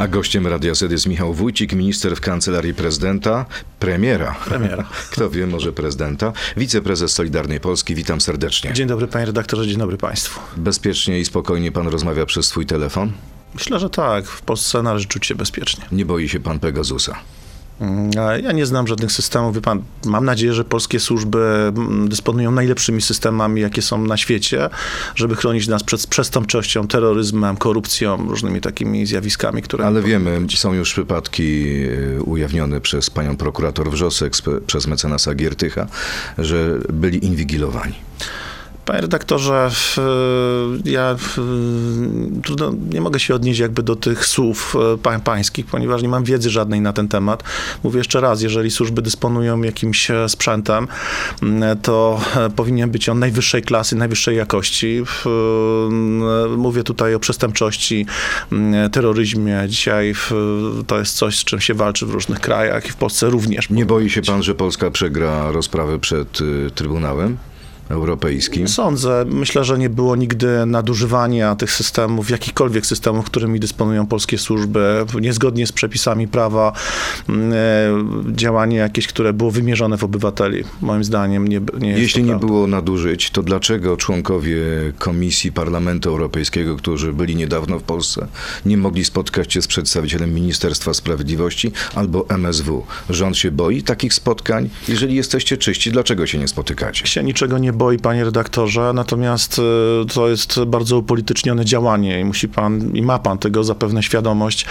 A gościem Radia Z jest Michał Wójcik, minister w Kancelarii Prezydenta, premiera. Premiera. Kto wie, może prezydenta. Wiceprezes Solidarnej Polski, witam serdecznie. Dzień dobry panie redaktorze, dzień dobry państwu. Bezpiecznie i spokojnie pan rozmawia przez swój telefon? Myślę, że tak. W Polsce należy czuć się bezpiecznie. Nie boi się pan Pegasusa? Mm, Ja nie znam żadnych systemów. Wie pan, mam nadzieję, że polskie służby mm, dysponują najlepszymi systemami, jakie są na świecie, żeby chronić nas przed przestępczością, terroryzmem, korupcją, różnymi takimi zjawiskami, które... Ale wiemy, są już przypadki y, ujawnione przez panią prokurator Wrzosek, przez mecenasa Giertycha, że byli inwigilowani. Panie redaktorze, w- ja trudno, nie mogę się odnieść jakby do tych słów e, pa, pańskich, ponieważ nie mam wiedzy żadnej na ten temat. Mówię jeszcze raz, jeżeli służby dysponują jakimś e, sprzętem, to e, powinien być on najwyższej klasy, najwyższej jakości. Mówię tutaj o przestępczości, terroryzmie. Dzisiaj to jest coś, z czym się walczy w różnych krajach i w Polsce również. Nie boi się pan, że Polska przegra rozprawę przed Trybunałem Europejskim? Sądzę. Myślę, że nie było nigdy nadużywania tych systemów, jakichkolwiek systemów, którymi dysponują polskie służby, niezgodnie z przepisami prawa, mm, e, działanie jakieś, które było wymierzone w obywateli. Moim zdaniem nie, nie jest Jeśli nie prawda. było nadużyć, to dlaczego członkowie Komisji Parlamentu Europejskiego, którzy byli niedawno w Polsce, nie mogli spotkać się z przedstawicielem Ministerstwa Sprawiedliwości albo MSW? Rząd się boi takich spotkań? Jeżeli jesteście czyści, dlaczego się nie spotykacie? się niczego nie boi, panie redaktorze, natomiast y, to jest bardzo upolitycznione działanie i musi pan, i ma pan tego zapewne świadomość,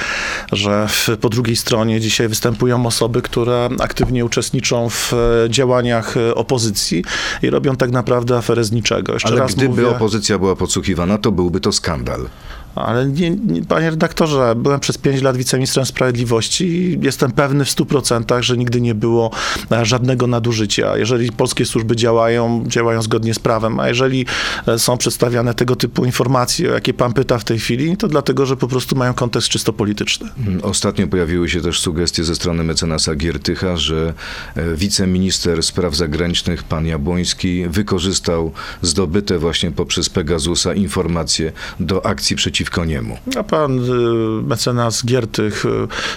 że po drugiej stronie dzisiaj występują osoby, które aktywnie uczestniczą w e, działaniach e, opozycji i robią tak naprawdę aferę z niczego. Jeszcze Ale gdyby mówię, opozycja była podsłuchiwana, to byłby to skandal. Ale nie, nie, panie redaktorze, byłem przez pięć lat wiceministrem sprawiedliwości i jestem pewny w stu procentach, że nigdy nie było e, żadnego nadużycia. Jeżeli polskie służby działają, działają zgodnie z prawem, a jeżeli e, są przedstawiane tego typu informacje, o jakie pan pyta w tej chwili, to dlatego, że po prostu mają kontekst czysto polityczny. Mm, Ostatnio pojawiły się też sugestie ze strony mecenasa Giertycha, że e, wiceminister spraw zagranicznych pan Jabłoński wykorzystał zdobyte właśnie poprzez Pegasusa informacje do akcji przeciwko niemu. A pan y, mecenas Giertych y,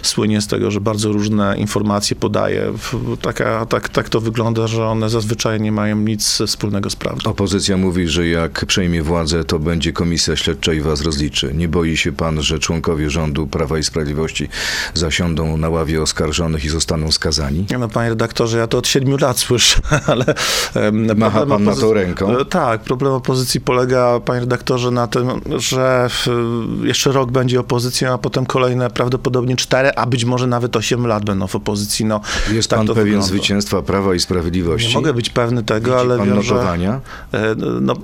słynie z tego, że bardzo różne informacje podaje. Taka, tak, tak to wygląda, że one zazwyczaj nie mają nic wspólnego z prawdą. Opozycja mówi, że jak przejmie władzę, to będzie komisja śledcza i was rozliczy. Nie boi się pan, że członkowie rządu Prawa i Sprawiedliwości zasiądą na ławie oskarżonych i zostaną skazani? No, panie redaktorze, ja to od siedmiu lat słyszę, ale... Macha pan na to ręką? E, Tak, problem opozycji polega, panie redaktorze, na tym, że w, jeszcze rok będzie opozycja, a potem kolejne prawdopodobnie cztery, a być może nawet osiem lat będą w opozycji. No, Jest tak pan pewien wygląda. zwycięstwa Prawa i Sprawiedliwości? Nie mogę być pewny tego, Widzi ale pan wiem, że... notowania? E, No,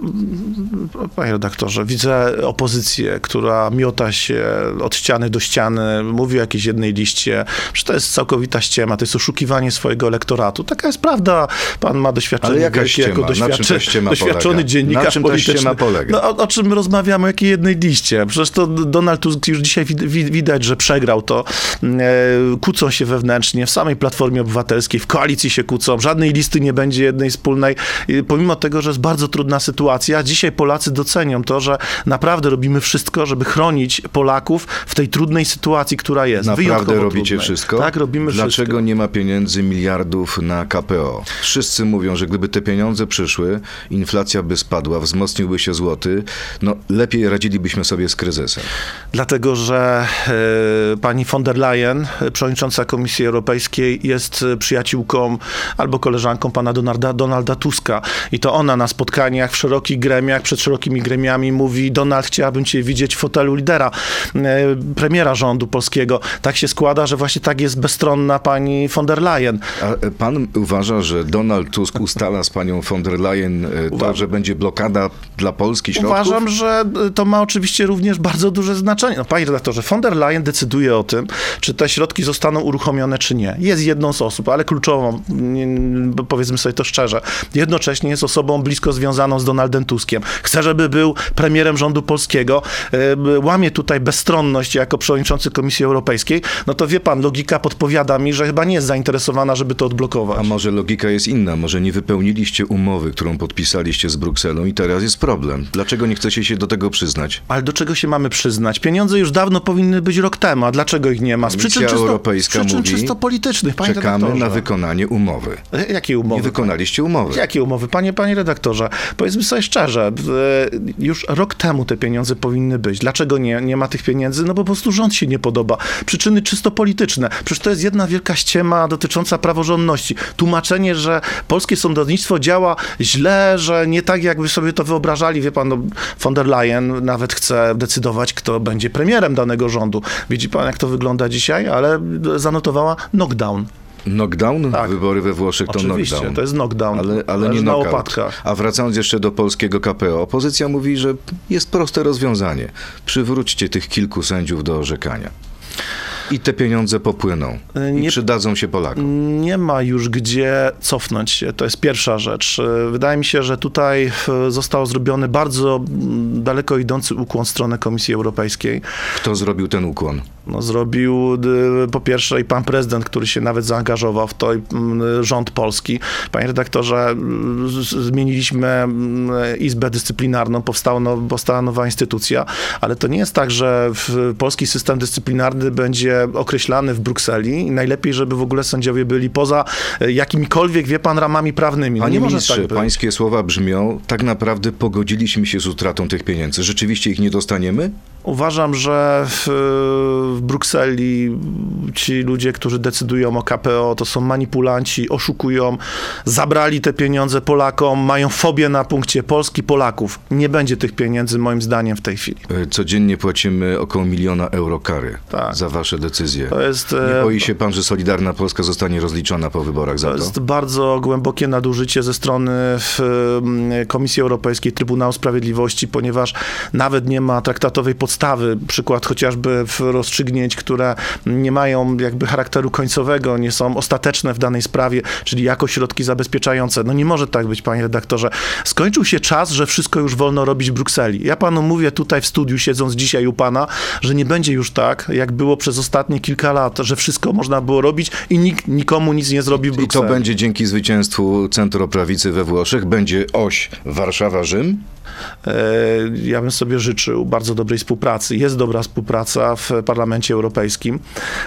panie redaktorze, widzę opozycję, która miota się od ściany do ściany, mówi o jakiejś jednej liście, że to jest całkowita ściema, to jest oszukiwanie swojego elektoratu. Taka jest prawda. Pan ma doświadczenie Ale jaka wielkie jako ściema doświadczony polega? dziennikarz Na czym polityczny. No, o, o czym my rozmawiamy, o jakiej jednej liście? Przecież to Donald Tusk już dzisiaj wid- wi- widać, że przegrał to. E, kłócą się wewnętrznie, w samej Platformie Obywatelskiej, w koalicji się kłócą, żadnej listy nie będzie jednej wspólnej. Pomimo tego, że jest bardzo trudna sytuacja, dzisiaj Polacy docenią to, że naprawdę robimy wszystko, żeby chronić Polaków w tej trudnej sytuacji, która jest. Naprawdę robicie trudnej. wszystko? Tak, robimy Dlaczego wszystko. nie ma pieniędzy miliardów na KPO? Wszyscy mówią, że gdyby te pieniądze przyszły, inflacja by spadła, wzmocniłby się złoty, no lepiej radzilibyśmy sobie z kryzysem. Dlatego, że e, pani von der Leyen, przewodnicząca Komisji Europejskiej, jest przyjaciółką albo koleżanką pana Donalda, Donalda Tuska. I to ona na spotkaniach w szerokich gremiach, przed szerokimi gremiami mówi: Donald, chciałabym cię widzieć w fotelu lidera, e, premiera rządu polskiego. Tak się składa, że właśnie tak jest bezstronna pani von der Leyen. A e, pan uważa, że Donald Tusk ustala z panią von der Leyen to, Uważam. że będzie blokada dla Polski środków? Uważam, że to ma oczywiście również bardzo duże znaczenie. No, panie redaktorze, von der Leyen decyduje o tym, czy te środki zostaną uruchomione, czy nie. Jest jedną z osób, ale kluczową, powiedzmy sobie to szczerze. Jednocześnie jest osobą blisko związaną z Donaldem Tuskiem. Chce, żeby był premierem rządu polskiego. E, Łamie tutaj bezstronność jako przewodniczący Komisji Europejskiej. No to wie pan, logika podpowiada mi, że chyba nie jest zainteresowana, żeby to odblokować. A może logika jest inna? Może nie wypełniliście umowy, którą podpisaliście z Brukselą i teraz jest problem. Dlaczego nie chcecie się do tego przyznać? Ale do czego czego się mamy przyznać? Pieniądze już dawno powinny być rok temu, a dlaczego ich nie ma? Z Komisja przyczyn czysto, Europejska przyczyn mówi, czysto politycznych, panie Czekamy redaktorze. na wykonanie umowy. E, Jakie Nie umowy? wykonaliście umowy. Jakie umowy? Panie, panie redaktorze, powiedzmy sobie szczerze, w- już rok temu te pieniądze powinny być. Dlaczego nie, nie ma tych pieniędzy? No bo po prostu rząd się nie podoba. Przyczyny czysto polityczne. Przecież to jest jedna wielka ściema dotycząca praworządności. Tłumaczenie, że polskie sądownictwo działa źle, że nie tak, jakby sobie to wyobrażali. Wie pan, no, von der Leyen nawet chce decydować, kto będzie premierem danego rządu. Widzi pan, jak to wygląda dzisiaj? Ale zanotowała knockdown. Knockdown? Tak. Wybory we Włoszech to Oczywiście, knockdown. to jest knockdown. Ale, ale nie na łopatkach. A wracając jeszcze do polskiego KPO, opozycja mówi, że jest proste rozwiązanie. Przywróćcie tych kilku sędziów do orzekania. I te pieniądze popłyną. I Nie- przydadzą się Polakom. Nie ma już gdzie cofnąć się. To jest pierwsza rzecz. E, Wydaje mi się, że tutaj e, został zrobiony bardzo daleko idący ukłon w stronę Komisji Europejskiej. Kto zrobił ten ukłon? No, zrobił y, po pierwsze i pan prezydent, który się nawet zaangażował w to, i mm, rząd polski. Panie redaktorze, y, zmieniliśmy mm, Izbę Dyscyplinarną, powstała, no, powstała nowa instytucja, ale to nie jest tak, że w, polski system dyscyplinarny będzie określany w Brukseli i najlepiej, żeby w ogóle sędziowie byli poza y, jakimikolwiek, wie pan, ramami prawnymi. No, Panie nie ministrze, tak być. pańskie słowa brzmią, tak naprawdę pogodziliśmy się z utratą tych pieniędzy. Rzeczywiście ich nie dostaniemy? Uważam, że w, w Brukseli ci ludzie, którzy decydują o KPO, to są manipulanci, oszukują, zabrali te pieniądze Polakom, mają fobię na punkcie Polski, Polaków. Nie będzie tych pieniędzy moim zdaniem w tej chwili. E, Codziennie płacimy około miliona euro kary Tak. za wasze decyzje. To jest, Nie e, boi się pan, że Solidarna Polska zostanie rozliczona po wyborach za To to? jest bardzo głębokie nadużycie ze strony mm, Komisji Europejskiej, Trybunału Sprawiedliwości, ponieważ nawet nie ma traktatowej podstawy. Przykład chociażby rozstrzygnięć, które nie mają jakby charakteru końcowego, nie są ostateczne w danej sprawie, czyli jako środki zabezpieczające. No nie może tak być, panie redaktorze. Skończył się czas, że wszystko już wolno robić w Brukseli. Ja panu mówię tutaj w studiu, siedząc dzisiaj u pana, że nie będzie już tak, jak było przez ostatnie kilka lat, że wszystko można było robić i nikt nikomu nic nie zrobi w I to Brukseli. będzie dzięki zwycięstwu centroprawicy we Włoszech. Będzie oś Warszawa-Rzym. E, Ja bym sobie życzył bardzo dobrej współpracy. Jest dobra współpraca w Parlamencie Europejskim.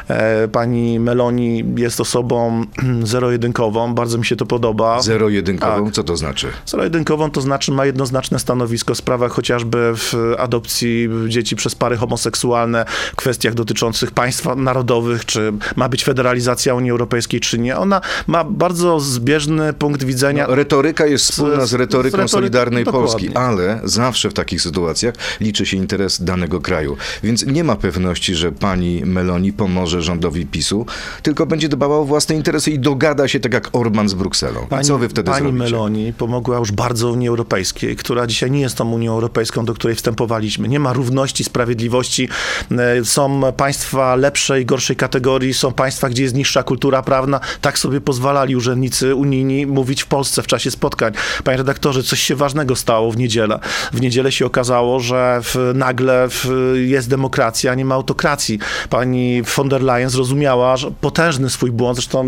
E, Pani Meloni jest osobą zero-jedynkową, bardzo mi się to podoba. Zero-jedynkową. Tak. Co to znaczy? Zero-jedynkową to znaczy ma jednoznaczne stanowisko w sprawach chociażby w adopcji dzieci przez pary homoseksualne, w kwestiach dotyczących państw narodowych, czy ma być federalizacja Unii Europejskiej, czy nie. Ona ma bardzo zbieżny punkt widzenia. No, retoryka jest wspólna z, z retoryką retory- Solidarnej dokładnie. Polski, ale zawsze w takich sytuacjach liczy się interes danego kraju. Więc nie ma pewności, że pani Meloni pomoże rządowi PiSu, tylko będzie dbała o własne interesy i dogada się tak jak Orban z Brukselą. I co wy wtedy pani zrobicie? Meloni pomogła już bardzo Unii Europejskiej, która dzisiaj nie jest tą Unią Europejską, do której wstępowaliśmy. Nie ma równości, sprawiedliwości. E, Są państwa lepszej, gorszej kategorii, są państwa, gdzie jest niższa kultura prawna. Tak sobie pozwalali urzędnicy unijni mówić w Polsce w czasie spotkań. Panie redaktorze, coś się ważnego stało w niedzielę. W niedzielę się okazało, że w, nagle w, jest demokracja, a nie ma autokracji. Pani von der Leyen zrozumiała, że potężny swój błąd, zresztą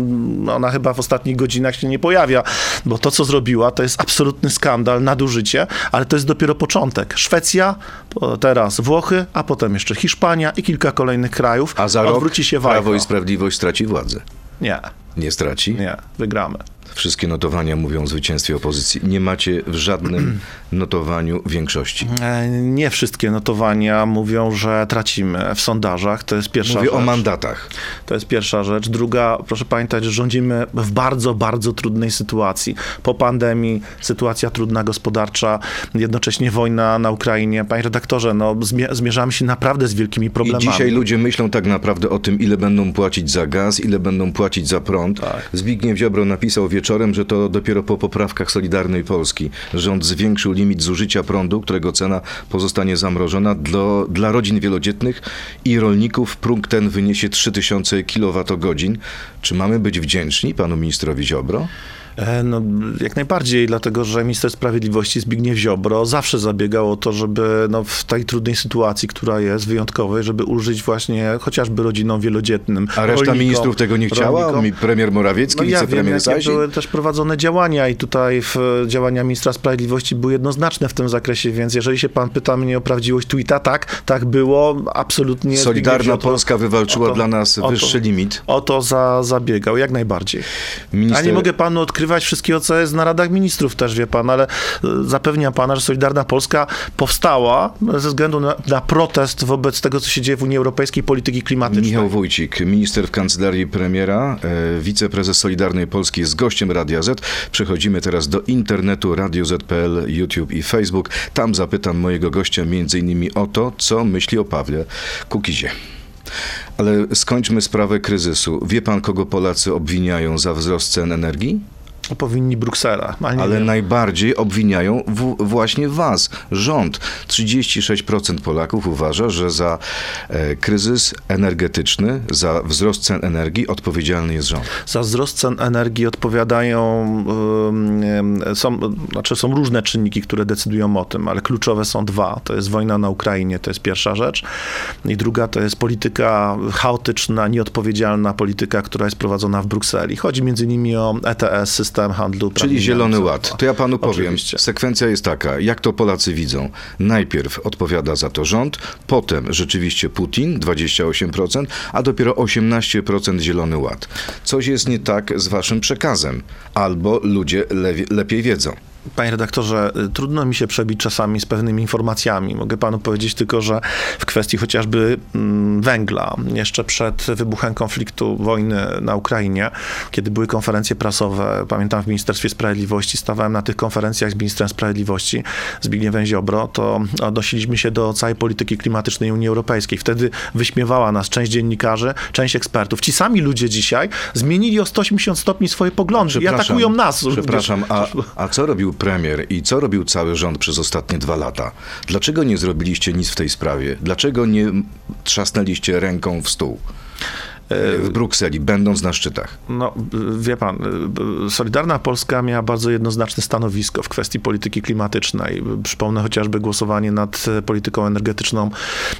ona chyba w ostatnich godzinach się nie pojawia, bo to, co zrobiła, to jest absolutny skandal, nadużycie, ale to jest dopiero początek. Szwecja, teraz Włochy, a potem jeszcze Hiszpania i kilka kolejnych krajów. A za rok Odwróci się Prawo i Sprawiedliwość straci władzę. Nie, Nie straci? nie, wygramy. Wszystkie notowania mówią o zwycięstwie opozycji. Nie macie w żadnym notowaniu większości. E, Nie wszystkie notowania mówią, że tracimy w sondażach. To jest pierwsza Mówię rzecz. o mandatach. To jest pierwsza rzecz. Druga, proszę pamiętać, że rządzimy w bardzo, bardzo trudnej sytuacji. Po pandemii, sytuacja trudna gospodarcza, jednocześnie wojna na Ukrainie. Panie redaktorze, no, zmie- zmierzamy się naprawdę z wielkimi I problemami. dzisiaj ludzie myślą tak naprawdę o tym, ile będą płacić za gaz, ile będą płacić za prąd. Tak. Zbigniew Ziobro napisał wieczorem, że to dopiero po poprawkach Solidarnej Polski rząd zwiększył limit zużycia prądu, którego cena pozostanie zamrożona. Dla, dla rodzin wielodzietnych i rolników próg ten wyniesie 3000 kWh. Czy mamy być wdzięczni panu ministrowi Ziobro? E, No, jak najbardziej, dlatego że minister sprawiedliwości Zbigniew Ziobro zawsze zabiegał o to, żeby no, w tej trudnej sytuacji, która jest wyjątkowej, żeby użyć właśnie chociażby rodzinom wielodzietnym. A reszta rolnikom, ministrów tego nie chciała? rolnikom. Mi- Premier Morawiecki, No ja wiem, wicepremier jakie Sasin? były też prowadzone działania i tutaj w, działania ministra sprawiedliwości były jednoznaczne w tym zakresie, więc jeżeli się pan pyta mnie o prawdziwość tweeta, tak, tak było, absolutnie. Solidarna Polska wywalczyła to- dla nas to- wyższy limit. O to za, zabiegał, jak najbardziej. A Minister... nie mogę panu odkrywać wszystkiego, co jest na Radach Ministrów też, wie pan, ale e, zapewniam pana, że Solidarna Polska powstała ze względu na, na protest wobec tego, co się dzieje w Unii Europejskiej polityki klimatycznej. Michał Wójcik, minister w kancelarii premiera, e, wiceprezes Solidarnej Polski jest gościem Radia Z. Przechodzimy teraz do internetu Radio Z.pl, YouTube i Facebook. Tam zapytam mojego gościa innymi o to, co myśli o Pawle Kukizie. Ale skończmy sprawę kryzysu. Wie pan, kogo Polacy obwiniają za wzrost cen energii? Powinni Bruksela, ale Ale najbardziej obwiniają w, właśnie was, rząd. 36% Polaków uważa, że za e, kryzys energetyczny, za wzrost cen energii odpowiedzialny jest rząd. Za wzrost cen energii odpowiadają, ym, są, znaczy są różne czynniki, które decydują o tym, ale kluczowe są dwa. To jest wojna na Ukrainie, to jest pierwsza rzecz. I druga to jest polityka chaotyczna, nieodpowiedzialna polityka, która jest prowadzona w Brukseli. Chodzi między innymi o ETS, system handlu. Czyli Zielony CO2. Ład. To ja panu powiem. Oczywiście. Sekwencja jest taka, jak to Polacy widzą. Najpierw odpowiada za to rząd, potem rzeczywiście Putin, 28%, a dopiero 18% Zielony Ład. Coś jest nie tak z waszym przekazem, albo ludzie lepiej wiedzą. Panie redaktorze, y, trudno mi się przebić czasami z pewnymi informacjami. Mogę panu powiedzieć tylko, że w kwestii chociażby mm, węgla, jeszcze przed wybuchem konfliktu wojny na Ukrainie, kiedy były konferencje prasowe, pamiętam w Ministerstwie Sprawiedliwości, stawałem na tych konferencjach z ministrem sprawiedliwości, Zbigniewem Ziobro, to odnosiliśmy się do całej polityki klimatycznej Unii Europejskiej. Wtedy wyśmiewała nas część dziennikarzy, część ekspertów. Ci sami ludzie dzisiaj zmienili o 180 stopni swoje poglądy i atakują nas. Przepraszam, a, a co robił premier i co robił cały rząd przez ostatnie dwa lata? Dlaczego nie zrobiliście nic w tej sprawie? Dlaczego nie trzasnęliście ręką w stół? E, W Brukseli, będąc na szczytach. No, wie pan, y, Solidarna Polska miała bardzo jednoznaczne stanowisko w kwestii polityki klimatycznej. Przypomnę chociażby głosowanie nad polityką energetyczną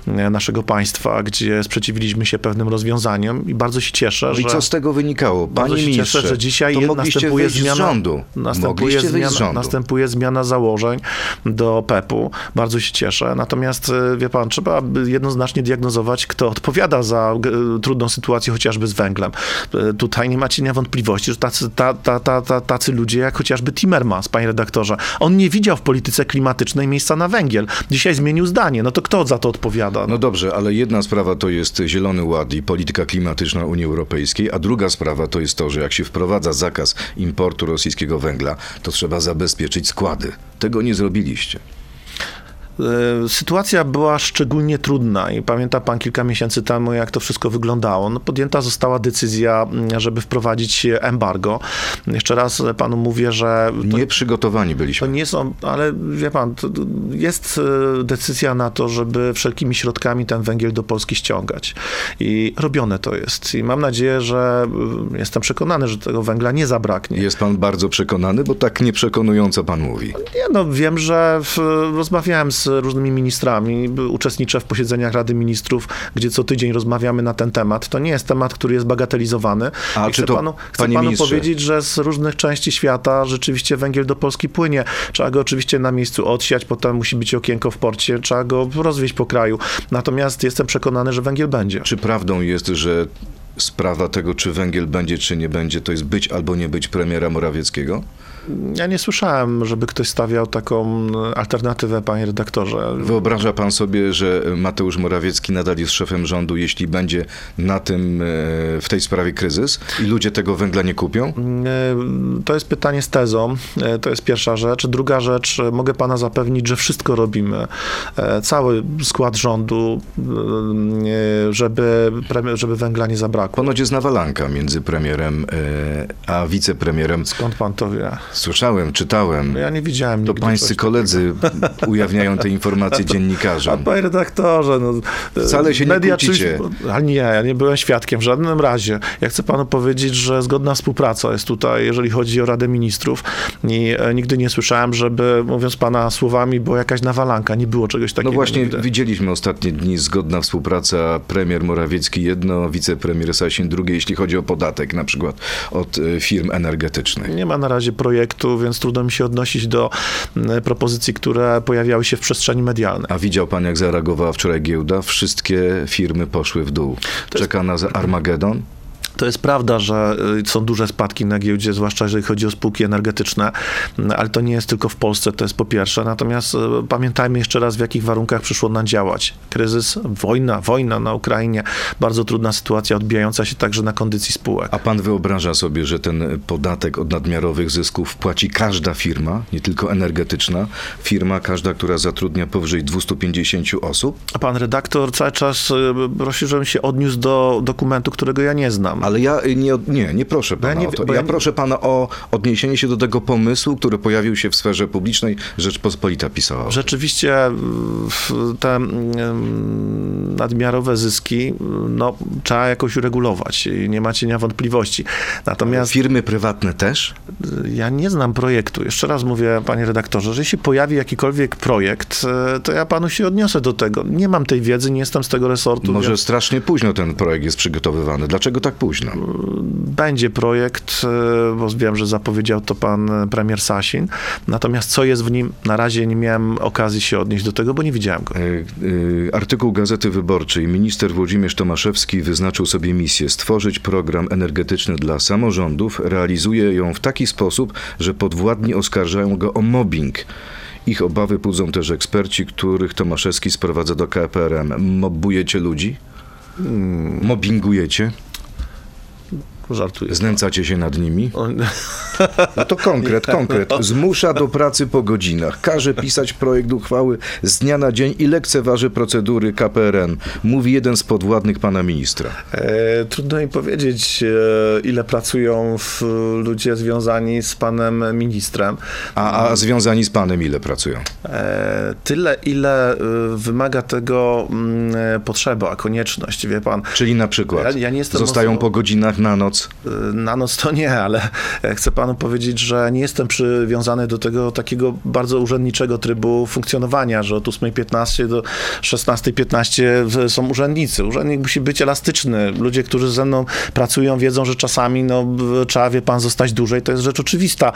y, naszego państwa, gdzie sprzeciwiliśmy się pewnym rozwiązaniom i bardzo się cieszę, No że... i co z tego wynikało? Bardzo Panie się ministrze, cieszę, że dzisiaj następuje zmiana, rządu. następuje, zmiana, rządu. następuje zmiana założeń do PEP-u. Bardzo się cieszę. Natomiast, wie pan, trzeba jednoznacznie diagnozować, kto odpowiada za trudną sytuację chociażby z węglem. Y, Tutaj nie ma cienia wątpliwości, że tacy, ta, ta, ta, ta, tacy ludzie jak chociażby Timmermans, panie redaktorze, on nie widział w polityce klimatycznej miejsca na węgiel. Dzisiaj zmienił zdanie. No to kto za to odpowiada? No dobrze, ale jedna sprawa to jest Zielony Ład i polityka klimatyczna Unii Europejskiej, a druga sprawa to jest to, że jak się wprowadza zakaz importu rosyjskiego węgla, to trzeba zabezpieczyć składy. Tego nie zrobiliście. E, Sytuacja była szczególnie trudna i pamięta pan kilka miesięcy temu, jak to wszystko wyglądało. No, podjęta została decyzja, mm, żeby wprowadzić embargo. Jeszcze raz panu mówię, że to, Nieprzygotowani to byliśmy. nie są, ale wie pan, to jest e, decyzja na to, żeby wszelkimi środkami ten węgiel do Polski ściągać. I robione to jest. I mam nadzieję, że e, jestem przekonany, że tego węgla nie zabraknie. Jest pan bardzo przekonany, bo tak nieprzekonująco pan mówi. Nie, no wiem, że w, rozmawiałem z różnymi ministrami, uczestniczę w posiedzeniach Rady Ministrów, gdzie co tydzień rozmawiamy na ten temat. To nie jest temat, który jest bagatelizowany. A I czy chcę to, panu, chcę panu ministrze- powiedzieć, że z różnych części świata rzeczywiście węgiel do Polski płynie. Trzeba go oczywiście na miejscu odsiać, potem musi być okienko w porcie, trzeba go rozwieźć po kraju. Natomiast jestem przekonany, że węgiel będzie. Czy prawdą jest, że sprawa tego, czy węgiel będzie, czy nie będzie, to jest być albo nie być premiera Morawieckiego? Ja nie słyszałem, żeby ktoś stawiał taką alternatywę, panie redaktorze. Wyobraża pan sobie, że Mateusz Morawiecki nadal jest szefem rządu, jeśli będzie na tym, e, w tej sprawie kryzys i ludzie tego węgla nie kupią? E, To jest pytanie z tezą. E, To jest pierwsza rzecz. Druga rzecz, mogę pana zapewnić, że wszystko robimy. Cały skład rządu, żeby, premier- żeby węgla nie zabrakło. Ponoć jest nawalanka między premierem a wicepremierem. Skąd pan to wie? Słyszałem, czytałem. Ja nie widziałem To pańscy koledzy ujawniają te informacje A dziennikarzom. panie redaktorze, no, Wcale się nie media kłócicie. czymś- Ale nie, ja nie byłem świadkiem w żadnym razie. Ja chcę panu powiedzieć, że zgodna współpraca jest tutaj, jeżeli chodzi o Radę Ministrów i e, nigdy nie słyszałem, żeby, mówiąc pana słowami, była jakaś nawalanka. Nie było czegoś takiego. No właśnie nigdy. widzieliśmy ostatnie dni zgodna współpraca premier Morawiecki jedno, wicepremier Sasin drugie, jeśli chodzi o podatek na przykład od e, firm energetycznych. Nie ma na razie projektu, więc trudno mi się odnosić do mm, propozycji, które pojawiały się w przestrzeni medialnej. A widział pan, jak zareagowała wczoraj giełda? Wszystkie firmy poszły w dół. Czeka nas Armagedon? To jest prawda, że y, są duże spadki na giełdzie, zwłaszcza jeżeli chodzi o spółki energetyczne, mm, ale to nie jest tylko w Polsce, to jest po pierwsze. Natomiast y, pamiętajmy jeszcze raz, w jakich warunkach przyszło nam działać. Kryzys, wojna, wojna na Ukrainie, bardzo trudna sytuacja, odbijająca się także na kondycji spółek. A pan wyobraża sobie, że ten podatek od nadmiarowych zysków płaci każda firma, nie tylko energetyczna, firma każda, która zatrudnia powyżej 250 osób? A pan redaktor cały czas y, prosi, żebym się odniósł do dokumentu, którego ja nie znam. Ale ja y, nie, nie, nie proszę ja pana nie o to. Ja ja nie- proszę pana o odniesienie się do tego pomysłu, który pojawił się w sferze publicznej. Rzeczpospolita pisała. Rzeczywiście w- te mm, nadmiarowe zyski y, no, trzeba jakoś uregulować i nie ma cienia wątpliwości. Natomiast Firmy prywatne też? y, ja nie znam projektu. Jeszcze raz mówię, panie redaktorze, że jeśli pojawi jakikolwiek projekt, to ja panu się odniosę do tego. Nie mam tej wiedzy, nie jestem z tego resortu. Może więc strasznie późno ten projekt jest przygotowywany. Dlaczego tak późno? Będzie projekt, y, bo wiem, że zapowiedział to pan premier Sasin. Natomiast co jest w nim, na razie nie miałem okazji się odnieść do tego, bo nie widziałem go. E, Artykuł Gazety Wyborczej. Minister Włodzimierz Tomaszewski wyznaczył sobie misję stworzyć program energetyczny dla samorządów. Realizuje ją w taki sposób, że podwładni oskarżają go o mobbing. Ich obawy budzą też eksperci, których Tomaszewski sprowadza do KPRM. Mobbujecie ludzi? Mobbingujecie? Żartuję. Znęcacie się nad nimi? On- No to konkret, konkret. Zmusza do pracy po godzinach. Każe pisać projekt uchwały z dnia na dzień i lekceważy procedury KPRM. Mówi jeden z podwładnych pana ministra. E, trudno mi powiedzieć, e, ile pracują ludzie związani z panem ministrem. A, a związani z panem ile pracują? E, tyle, ile e, wymaga tego mm, e, potrzeba, konieczność, wie pan. Czyli na przykład Ja- ja nie jestem zostają osobą- po godzinach na noc. E, Na noc to nie, ale chcę panu powiedzieć, że nie jestem przywiązany do tego takiego bardzo urzędniczego trybu funkcjonowania, że od 8.15 do 16.15 w- są urzędnicy. Urzędnik musi być elastyczny. Ludzie, którzy ze mną pracują, wiedzą, że czasami no, trzeba, wie pan, zostać dłużej. To jest rzecz oczywista.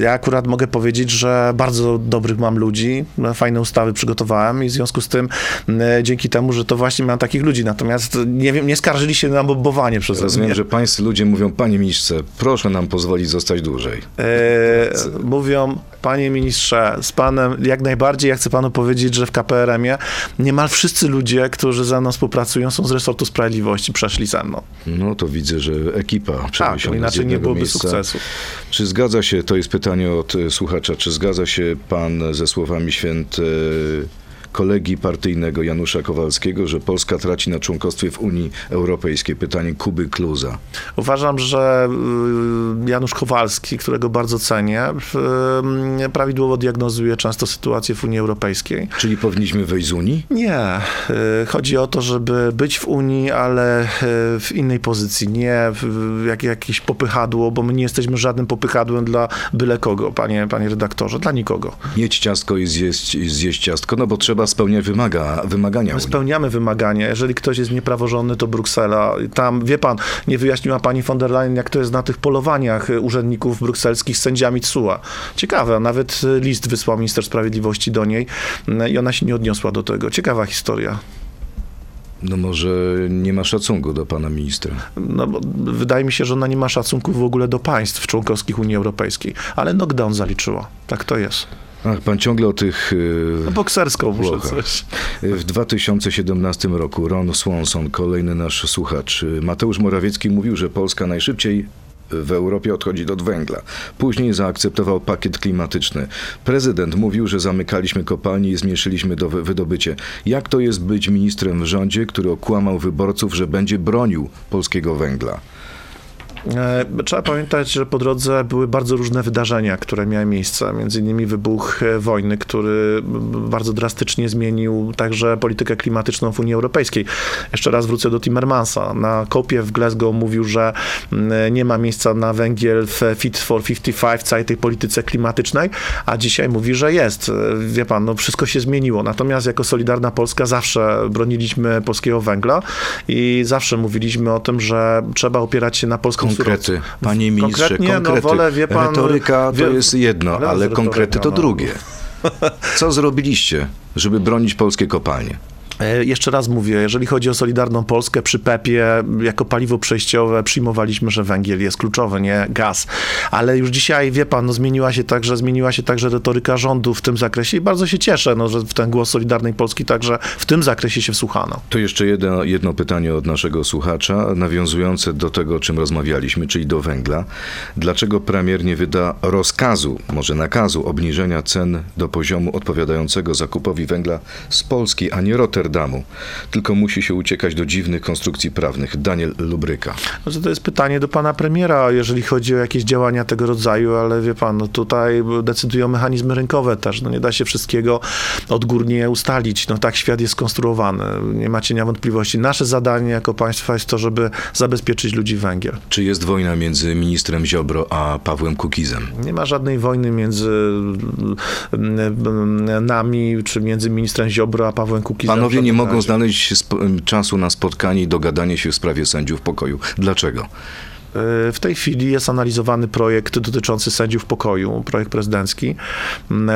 Ja akurat mogę powiedzieć, że bardzo dobrych mam ludzi, fajne ustawy przygotowałem i w związku z tym e, dzięki temu, że to właśnie mam takich ludzi. Natomiast nie wiem, nie skarżyli się na mobbowanie przez Rozumiem, mnie. że ludzie mówią, panie ministrze, proszę nam pozwolić zostać dłużej. E, mówią, panie ministrze, z panem jak najbardziej, ja chcę panu powiedzieć, że w KPRM-ie niemal wszyscy ludzie, którzy ze mną współpracują, są z resortu sprawiedliwości, przeszli ze mną. No to widzę, że ekipa Tak, przeniesiona z inaczej nie byłoby miejsca. sukcesu. Czy zgadza się, to jest pytanie od e, słuchacza, czy zgadza się pan ze słowami święte kolegi partyjnego Janusza Kowalskiego, że Polska traci na członkostwie w Unii Europejskiej? Pytanie Kuby Kluza. Uważam, że y, Janusz Kowalski, którego bardzo cenię, y, prawidłowo diagnozuje często sytuację w Unii Europejskiej. Czyli powinniśmy wyjść z Unii? Nie. y, Chodzi o to, żeby być w Unii, ale w innej pozycji, nie w- jak jakieś popychadło, bo my nie jesteśmy żadnym popychadłem dla byle kogo, panie, panie redaktorze, dla nikogo. Mieć ciastko i zjeść, i zjeść ciastko, no bo trzeba spełniać wymaga, wymagania My spełniamy wymagania. Jeżeli ktoś jest niepraworządny, to Bruksela. Tam, wie pan, nie wyjaśniła pani von der Leyen, jak to jest na tych polowaniach urzędników brukselskich z sędziami TSUA. Ciekawe, nawet list wysłał minister sprawiedliwości do niej y, i ona się nie odniosła do tego. Ciekawa historia. No może nie ma szacunku do pana ministra. No, bo wydaje mi się, że ona nie ma szacunku w ogóle do państw członkowskich Unii Europejskiej, ale knockdown zaliczyła. Tak to jest. Ach, pan ciągle o tych... y, No, boksersko muszę coś. W 2017 roku Ron Swanson, kolejny nasz słuchacz, Mateusz Morawiecki mówił, że Polska najszybciej w Europie odchodzi od węgla. Później zaakceptował pakiet klimatyczny. Prezydent mówił, że zamykaliśmy kopalnie i zmniejszyliśmy do wydobycie. Jak to jest być ministrem w rządzie, który okłamał wyborców, że będzie bronił polskiego węgla? E, Trzeba pamiętać, że po drodze były bardzo różne wydarzenia, które miały miejsce. Między innymi wybuch e, wojny, który bardzo drastycznie zmienił także politykę klimatyczną w Unii Europejskiej. Jeszcze raz wrócę do Timmermansa. Na kopie w Glasgow mówił, że mm, nie ma miejsca na węgiel w Fit for 55, całej tej polityce klimatycznej, a dzisiaj mówi, że jest. E, Wie pan, no wszystko się zmieniło. Natomiast jako Solidarna Polska zawsze broniliśmy polskiego węgla i zawsze mówiliśmy o tym, że trzeba opierać się na polskim Konkrety. Panie ministrze, Konkretnie, no, konkrety. wolę, wie pan, Retoryka to wie- jest jedno, Ale konkrety to no. drugie. Co zrobiliście, żeby bronić polskie kopalnie? E, Jeszcze raz mówię, jeżeli chodzi o Solidarną Polskę, przy PEP-ie jako paliwo przejściowe przyjmowaliśmy, że węgiel jest kluczowy, nie gaz. Ale już dzisiaj, wie pan, no, zmieniła się także, zmieniła się także retoryka rządu w tym zakresie i bardzo się cieszę, no, że w ten głos Solidarnej Polski także w tym zakresie się wsłuchano. To jeszcze jedno, jedno pytanie od naszego słuchacza, nawiązujące do tego, o czym rozmawialiśmy, czyli do węgla. Dlaczego premier nie wyda rozkazu, może nakazu obniżenia cen do poziomu odpowiadającego zakupowi węgla z Polski, a nie Rotterdamu, tylko musi się uciekać do dziwnych konstrukcji prawnych? Daniel Lubryka. Znaczy, to jest pytanie do pana premiera, jeżeli chodzi o jakieś działania tego rodzaju, ale wie pan, no tutaj decydują mechanizmy rynkowe też. No nie da się wszystkiego odgórnie ustalić. No tak świat jest skonstruowany. Nie ma cienia wątpliwości. Nasze zadanie jako państwa jest to, żeby zabezpieczyć ludzi węgiel. Czy jest wojna między ministrem Ziobro a Pawłem Kukizem? Nie ma żadnej wojny między mm, nami, czy między ministrem Ziobro a Pawłem Kukizem. Panowie nie mogą znaleźć czasu na spotkanie i dogadanie się w sprawie sędziów pokoju. Dlaczego? W tej chwili jest analizowany projekt dotyczący sędziów pokoju, projekt prezydencki,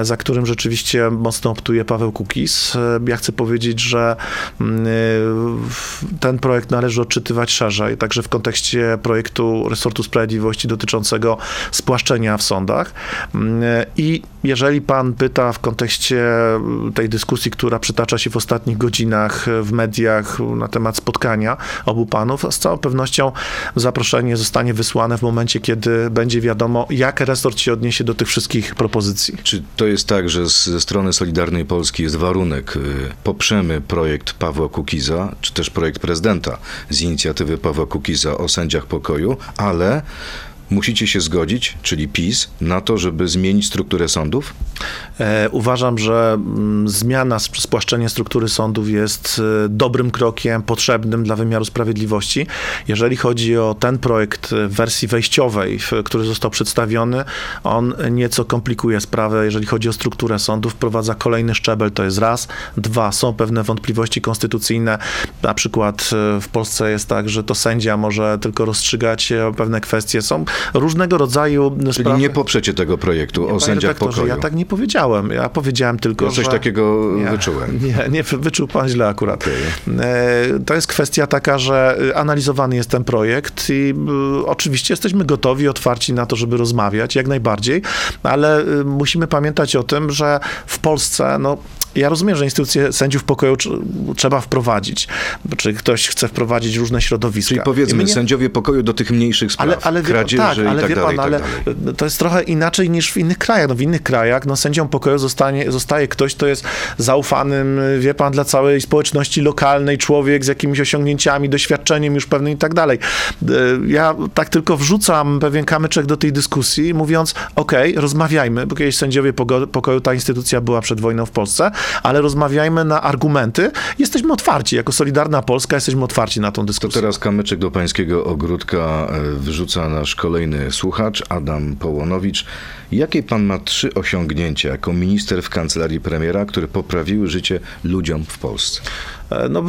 za którym rzeczywiście mocno optuje Paweł Kukiz. Ja chcę powiedzieć, że m, w- ten projekt należy odczytywać szerzej, także w kontekście projektu resortu sprawiedliwości dotyczącego spłaszczenia w sądach. M, I jeżeli pan pyta w kontekście tej dyskusji, która przytacza się w ostatnich godzinach w mediach na temat spotkania obu panów, z całą pewnością zaproszenie zostanie wysłane w momencie, kiedy będzie wiadomo, jak resort się odniesie do tych wszystkich propozycji. Czy to jest tak, że ze strony Solidarnej Polski jest warunek, y, poprzemy projekt Pawła Kukiza, czy też projekt prezydenta z inicjatywy Pawła Kukiza o sędziach pokoju, ale musicie się zgodzić, czyli PiS, na to, żeby zmienić strukturę sądów? E, uważam, że mm, zmiana, sp- spłaszczenie struktury sądów jest e, dobrym krokiem, potrzebnym dla wymiaru sprawiedliwości. Jeżeli chodzi o ten projekt e, w wersji wejściowej, który został przedstawiony, on nieco komplikuje sprawę, jeżeli chodzi o strukturę sądów, wprowadza kolejny szczebel, to jest raz. Dwa, są pewne wątpliwości konstytucyjne. Na przykład e, w Polsce jest tak, że to sędzia może tylko rozstrzygać pewne kwestie. Są różnego rodzaju Czyli sprawy. nie poprzecie tego projektu o Panie sędziach pokoju? Ja tak nie powiedziałem. Ja powiedziałem tylko, Ja coś że... takiego Nie, wyczułem. Nie, nie, wyczuł pan źle akurat. Okej. E, To jest kwestia taka, że analizowany jest ten projekt i y, oczywiście jesteśmy gotowi, otwarci na to, żeby rozmawiać, jak najbardziej, ale y, musimy pamiętać o tym, że w Polsce, no, ja rozumiem, że instytucję sędziów pokoju tr- trzeba wprowadzić. Czy ktoś chce wprowadzić różne środowiska. Czyli powiedzmy, my nie- sędziowie pokoju do tych mniejszych spraw, ale, ale wie, kradzieży tak, ale i tak wie dalej, pan, tak ale dalej. to jest trochę inaczej niż w innych krajach. No, w innych krajach no, sędzią pokoju zostanie, zostaje ktoś, kto jest zaufanym, wie pan, dla całej społeczności lokalnej, człowiek z jakimiś osiągnięciami, doświadczeniem już pewnym i tak dalej. E, Ja tak tylko wrzucam pewien kamyczek do tej dyskusji, mówiąc, okej, rozmawiajmy, bo kiedyś sędziowie pokoju, ta instytucja była przed wojną w Polsce, ale rozmawiajmy na argumenty. Jesteśmy otwarci, jako Solidarna Polska jesteśmy otwarci na tą To dyskusję. teraz kamyczek do pańskiego ogródka e, wrzuca nasz kolejny słuchacz, Adam Połonowicz. Jakie pan ma trzy osiągnięcia jako minister w kancelarii premiera, które poprawiły życie ludziom w Polsce? E, No,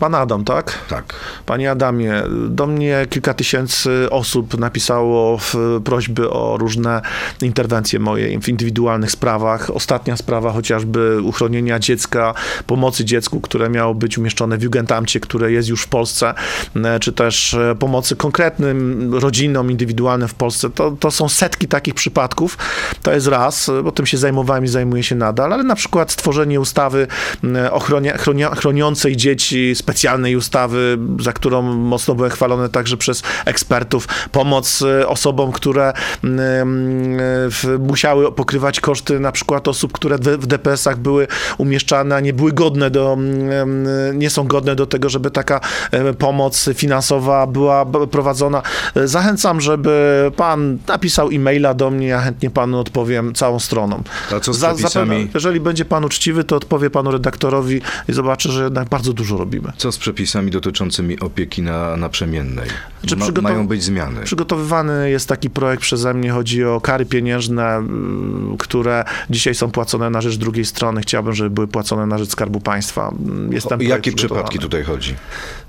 pan Adam, tak? Tak. Panie Adamie, do mnie kilka tysięcy osób napisało prośby o różne interwencje moje w indywidualnych sprawach. Ostatnia sprawa chociażby uchronienia dziecka, pomocy dziecku, które miało być umieszczone w Jugendamcie, które jest już w Polsce, e, czy też e, pomocy konkretnym rodzinom indywidualnym w Polsce. To, to są setki takich przypadków. To jest raz, bo tym się zajmowałem i zajmuję się nadal, ale na przykład stworzenie ustawy ochronia, chronia, chroniącej dzieci, specjalnej ustawy, za którą mocno byłem chwalony także przez ekspertów, pomoc e, osobom, które mm, w, musiały pokrywać koszty na przykład osób, które w, DPS-ach były umieszczane, a nie były godne do, mm, nie są godne do tego, żeby taka pomoc finansowa była prowadzona. Zachęcam, żeby pan napisał e-maila do mnie, ja chętnie panu odpowiem całą stroną. A co z zapewne, jeżeli będzie pan uczciwy, to odpowie panu redaktorowi i zobaczy, że jednak bardzo dużo robimy. Co z przepisami dotyczącymi opieki na, naprzemiennej? Znaczy, Ma, mają być zmiany. Przygotowywany jest taki projekt przeze mnie, chodzi o kary pieniężne, mm, które dzisiaj są płacone na rzecz drugiej strony. Chciałbym, żeby były płacone na rzecz Skarbu Państwa. Mm, Jest ten O jakie przypadki tutaj chodzi?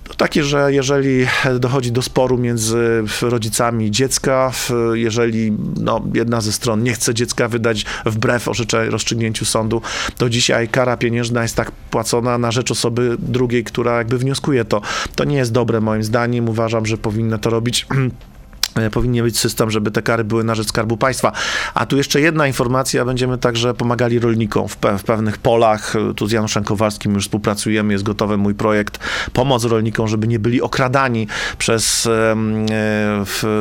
To takie, że jeżeli dochodzi do sporu między rodzicami dziecka, jeżeli no, jedna ze stron nie chce dziecka wydać wbrew orzecze- rozstrzygnięciu sądu, to dzisiaj kara pieniężna jest tak płacona na rzecz osoby drugiej, która jakby wnioskuje to. To nie jest dobre moim zdaniem. Uważam, że powinno to robić powinien być system, żeby te kary były na rzecz Skarbu Państwa. A tu jeszcze jedna informacja, będziemy także pomagali rolnikom w, pe- w pewnych polach. E, Tu z Januszem Kowalskim już współpracujemy, jest gotowy mój projekt Pomoc rolnikom, żeby nie byli okradani przez e,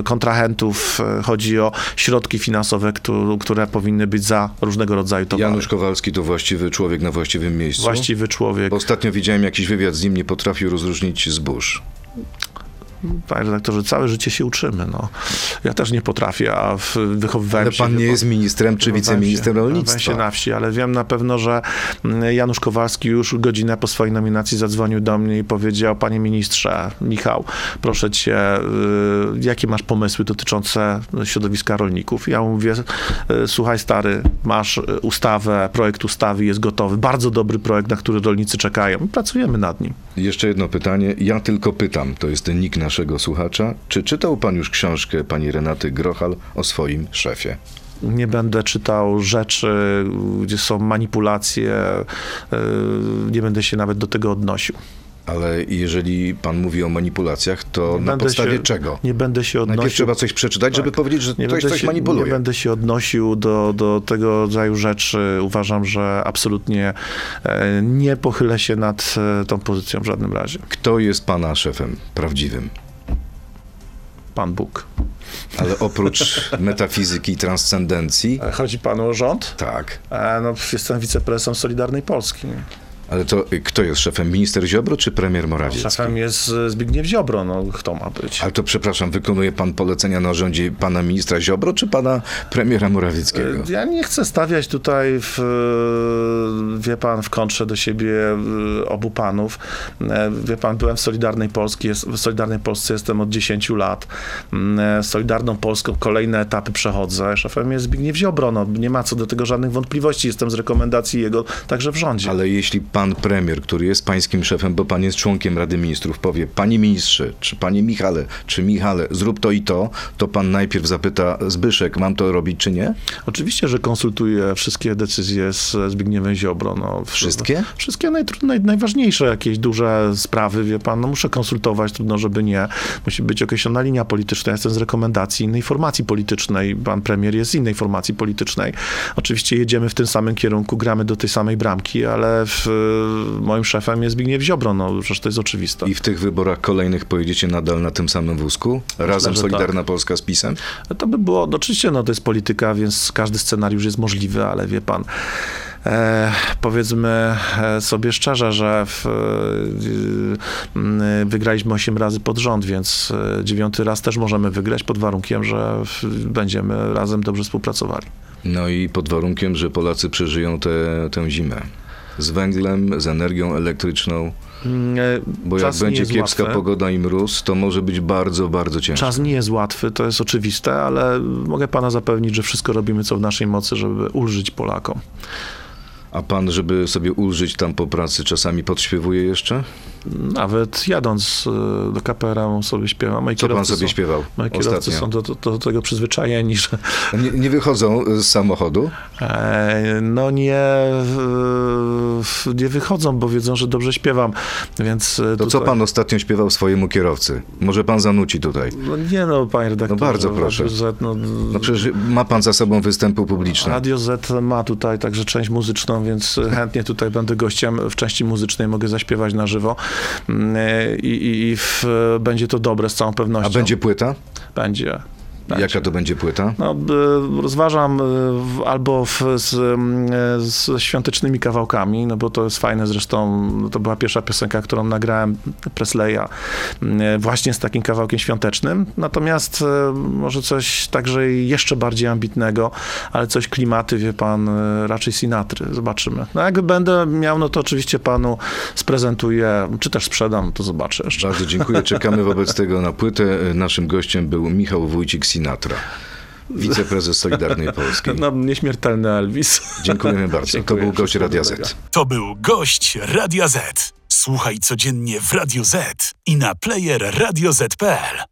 kontrahentów. E, Chodzi o środki finansowe, któ- które powinny być za różnego rodzaju towary. Janusz Kowalski to właściwy człowiek na właściwym miejscu. Właściwy człowiek. Bo Ostatnio widziałem jakiś wywiad z nim, nie potrafił rozróżnić zbóż. Panie redaktorze, całe życie się uczymy. No. Ja też nie potrafię, a wychowywałem Ale się... pan nie jest ministrem czy wiceministrem się- wychowałem się rolnictwa. na wsi, ale wiem na pewno, że mm, Janusz Kowalski już godzinę po swojej nominacji zadzwonił do mnie i powiedział, panie ministrze, Michał, proszę cię, y, jakie masz pomysły dotyczące środowiska rolników? Ja mówię, y, słuchaj stary, masz y, ustawę, projekt ustawy jest gotowy, bardzo dobry projekt, na który rolnicy czekają. Pracujemy nad nim. Jeszcze jedno pytanie. Ja tylko pytam, to jest ten nick naszego słuchacza. Czy czytał pan już książkę pani Renaty Grochal o swoim szefie? Nie będę czytał rzeczy, gdzie są manipulacje, y, nie będę się nawet do tego odnosił. Ale jeżeli pan mówi o manipulacjach, to Nie na podstawie się- czego? Nie będę się odnosił. Najpierw trzeba coś przeczytać, żeby Tak. powiedzieć, że Nie ktoś coś się, manipuluje. Nie będę się odnosił do, do tego rodzaju rzeczy. Uważam, że absolutnie e, nie pochylę się nad e, tą pozycją w żadnym razie. Kto jest pana szefem prawdziwym? Pan Bóg. Ale oprócz metafizyki i transcendencji, E, Chodzi panu o rząd? tak. E, No, jestem wiceprezesem Solidarnej Polski. Ale to y, kto jest szefem? Minister Ziobro czy premier Morawiecki? Szefem jest e, Zbigniew Ziobro. No, kto ma być? Ale to przepraszam, wykonuje pan polecenia na rządzie pana ministra Ziobro czy pana premiera Morawieckiego? E, Ja nie chcę stawiać tutaj, w, wie pan, w kontrze do siebie obu panów. Wie pan, byłem w Solidarnej Polski, jest, w Solidarnej Polsce jestem od 10 lat. Mm, Solidarną Polską kolejne etapy przechodzę. Szefem jest Zbigniew Ziobro, no, nie ma co do tego żadnych wątpliwości. Jestem z rekomendacji jego także w rządzie. Ale jeśli pan premier, który jest pańskim szefem, bo pan jest członkiem Rady Ministrów, powie, panie ministrze, czy panie Michale, czy Michale, zrób to i to, to pan najpierw zapyta Zbyszek, mam to robić czy nie? Oczywiście, że konsultuję wszystkie decyzje z Zbigniewem Ziobro. No, Wszystkie? Wszystkie najtru- naj, najważniejsze jakieś duże sprawy, wie pan, no muszę konsultować, trudno, żeby nie. Musi być określona linia polityczna. Ja jestem z rekomendacji innej formacji politycznej, pan premier jest z innej formacji politycznej. Oczywiście jedziemy w tym samym kierunku, gramy do tej samej bramki, ale w, moim szefem jest Zbigniew Ziobro, no przecież to jest oczywiste. I w tych wyborach kolejnych pojedziecie nadal na tym samym wózku? Razem że Solidarna Polska z PiSem? To by było, no oczywiście, no to jest polityka, więc każdy scenariusz jest możliwy, ale wie pan, e, powiedzmy e, sobie szczerze, że w, e, wygraliśmy 8 razy pod rząd, więc e, dziewiąty raz też możemy wygrać pod warunkiem, że w, będziemy razem dobrze współpracowali. No i pod warunkiem, że Polacy przeżyją tę tę zimę. Z węglem, z energią elektryczną, Mm, e, bo jak czas nie będzie kiepska łatwy. pogoda i mróz, to może być bardzo, bardzo ciężko. Czas nie jest łatwy, to jest oczywiste, ale mogę pana zapewnić, że wszystko robimy, co w naszej mocy, żeby ulżyć Polakom. A pan, żeby sobie ulżyć tam po pracy, czasami podśpiewuje jeszcze? Nawet jadąc e, do KPRM sobie śpiewam. Co pan kierowcy sobie są, śpiewał Moi kierowcy ostatnio? są do, do, do tego przyzwyczajeni, że Nie, nie wychodzą z samochodu? e, no nie, nie wychodzą, bo wiedzą, że dobrze śpiewam, więc e, To co tutaj- pan ostatnio śpiewał swojemu kierowcy? Może pan zanuci tutaj? No nie no, panie redaktorze. No bardzo proszę. Radio Z, no, No przecież ma pan za sobą występy publiczne. Radio Z ma tutaj także część muzyczną, więc chętnie tutaj będę gościem w części muzycznej, mogę zaśpiewać na żywo i, i, i w, będzie to dobre z całą pewnością. A będzie płyta? Będzie. Będzie. Jaka to będzie płyta? No, rozważam w, albo w, z, e, z świątecznymi kawałkami, no bo to jest fajne, zresztą to była pierwsza piosenka, którą nagrałem Presleya, mm, właśnie z takim kawałkiem świątecznym. Natomiast e, może coś także jeszcze bardziej ambitnego, ale coś klimaty, wie pan, e, raczej Sinatry. Zobaczymy. No jak będę miał, no to oczywiście panu sprezentuję, czy też sprzedam, to zobaczę jeszcze. Bardzo dziękuję. Czekamy wobec tego na płytę. Naszym gościem był Michał Wójcik Sinatra, wiceprezes Solidarnej Polski. No, nieśmiertelny Elvis. Dziękujemy bardzo. To Dziękuję. był gość Radia Z. To był gość Radia Z. Słuchaj codziennie w Radio Z i na player radioz.pl.